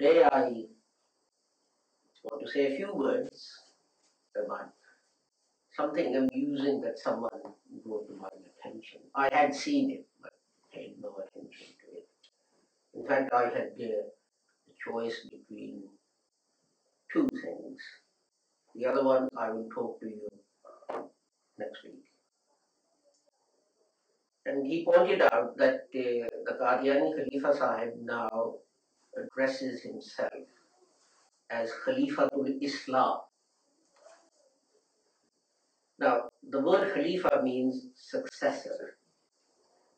Today I want to say a few words about something amusing that someone brought to my attention. I had seen it, but paid no attention to it. In fact, I had the choice between two things. The other one I will talk to you next week. And he pointed out that uh, the Qadiani Khalifa Sahib now addresses himself as Khalifatul Islam. Now, the word Khalifa means successor.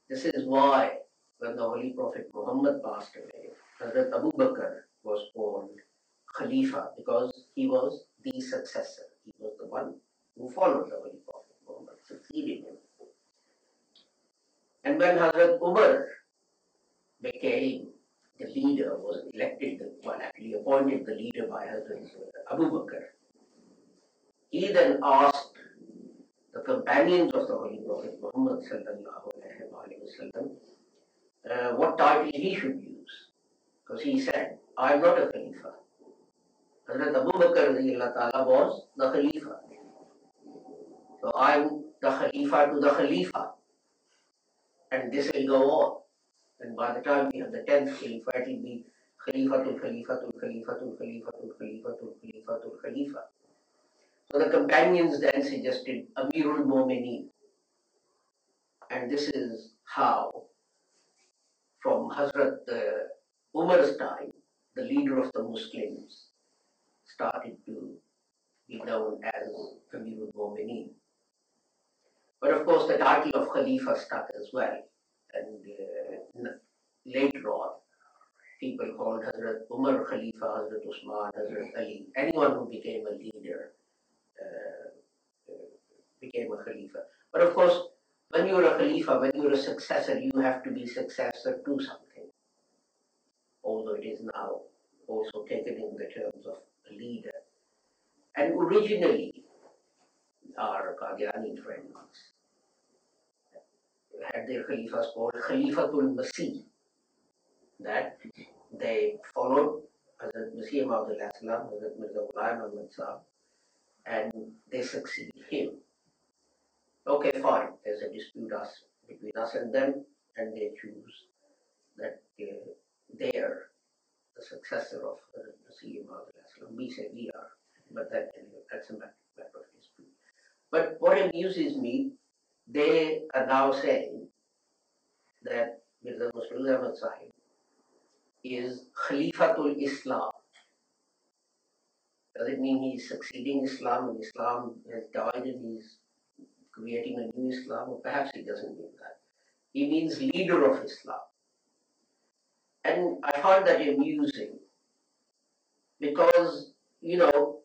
This is why, when the Holy Prophet Muhammad passed away, Hazrat Abu Bakr was called Khalifa because he was the successor. He was the one who followed the Holy Prophet Muhammad, him. And when Hazrat Umar became the leader, was elected, well, actually appointed the leader by Hazrat Abu Bakr, he then asked the companions of the Holy Prophet Muhammad uh, what title he should use. Because he said, I am not a Khalifa. Hazrat Abu Bakr was the Khalifa. So I am the Khalifa to the Khalifa. And this will go on. And by the time we have the 10th Khalifa, it will be Khalifatul Khalifatul Khalifatul Khalifatul Khalifatul Khalifatul Khalifa. So the companions then suggested Amirul Mu'mineen. And this is how, from Hazrat uh, Umar's time, the leader of the Muslims started to be known as Amirul Mu'mineen. But of course, the title of Khalifa stuck as well. And uh, later on, people called Hazrat Umar Khalifa, Hazrat Usman, Hazrat Ali, anyone who became a leader uh, uh, became a Khalifa. But of course, when you're a Khalifa, when you're a successor, you have to be successor to something. Although it is now also taken in the terms of a leader. And originally, our Qadiani friends had their Khalifas called Khalifatul Masih, that they followed Hazrat Masih Maud Islam, Hazrat Mirza Ghulam Ahmad and they succeed him. Okay, fine. There's a dispute us between us and them, and they choose that uh, they are the successor of Hazrat Masih Maud Islam. We say we are, but that that's a matter, matter of dispute. But what amuses me, they are now saying that Mirza Masroor Ahmad Sahib is Khalifatul Islam. Does it mean he's succeeding Islam and Islam has died and he's creating a new Islam? Or perhaps he doesn't mean that. He means leader of Islam. And I find that amusing because, you know,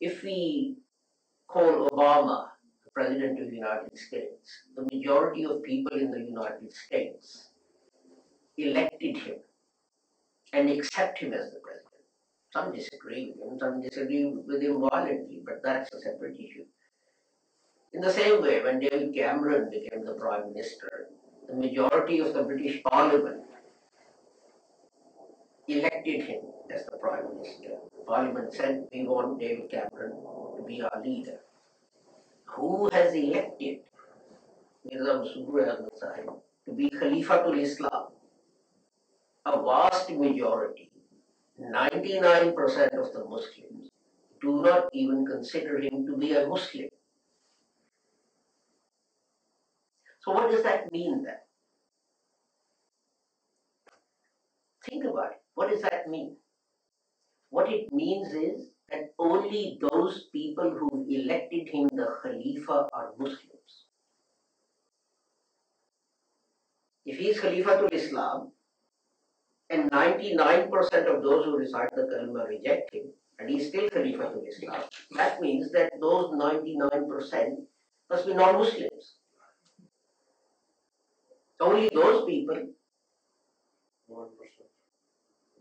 if we call Obama the President of the United States, the majority of people in the United States elected him and accept him as the president. Some disagree with him, some disagree with him violently, but that's a separate issue. In the same way, when David Cameron became the Prime Minister, the majority of the British Parliament elected him as the Prime Minister. Parliament said, We want David Cameron to be our leader. Who has elected Mirza Masroor Sahib to be Khalifa Khalifatul Islam? A vast majority, 99% of the Muslims, do not even consider him to be a Muslim. So, what does that mean then? Think about it. What does that mean? What it means is that only those people who elected him the Khalifa are Muslims. If he is Khalifatul Islam, and 99% of those who recite the Kalima reject him, and he is still Khalifatul Islam, that means that those 99% must be non Muslims. Only those people, One percent.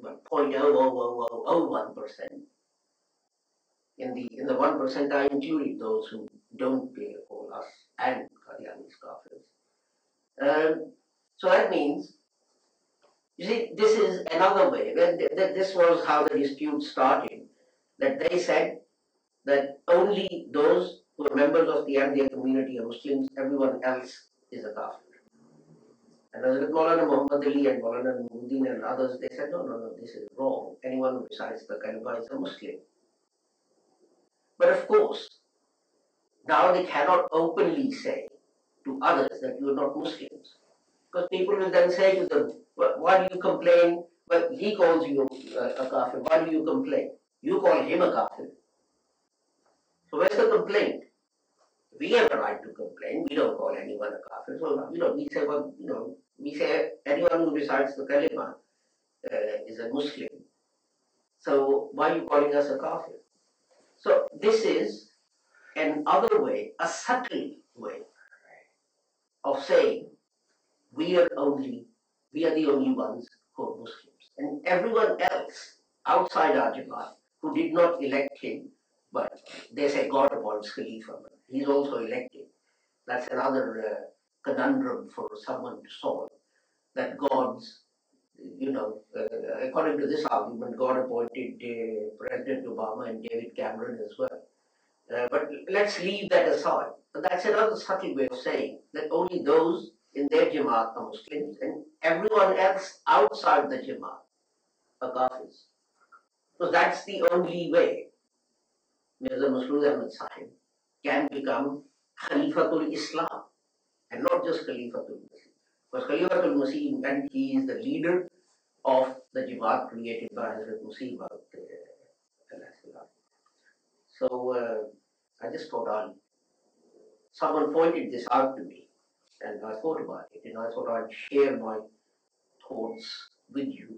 but 0.00001%, in the in the 1% I included those who don't pay all us and Qadiani Kafirs. Um, so that means You see, this is another way. This was how the dispute started. That they said that only those who are members of the Ahmadiyya community are Muslims, everyone else is a kafir. And Hazrat Maulana Muhammad Ali and Maulana Nuruddin and others, they said, no, no, no, this is wrong. Anyone who recites the kalima is a Muslim. But of course, now they cannot openly say to others that you are not Muslims. Because people will then say to them, "Wh- why do you complain? Well, he calls you a, a kafir. Why do you complain? You call him a kafir. So where's the complaint? We have a right to complain. We don't call anyone a kafir. So, you know, we say, well, you know, we say anyone who recites the kalima uh, is a Muslim. So why are you calling us a kafir? So this is another way, a subtle way of saying we are only, we are the only ones who are Muslims. And everyone else outside our Jamaat who did not elect him, but they say God appoints Khalifa, he's also elected. That's another uh, conundrum for someone to solve. That God's, you know, uh, according to this argument, God appointed uh, President Obama and David Cameron as well. Uh, but let's leave that aside. But that's another subtle way of saying that only those in their Jamaat are Muslims and everyone else outside the Jamaat are Kafirs. So that's the only way Mirza Masroor Ahmad Sahib can become Khalifatul Islam and not just Khalifatul Muslim. Because Khalifatul Muslim and he is the leader of the Jamaat created by Hazrat Muslim. So uh, I just thought I'd, someone pointed this out to me and I thought about it and I thought I'd share my thoughts with you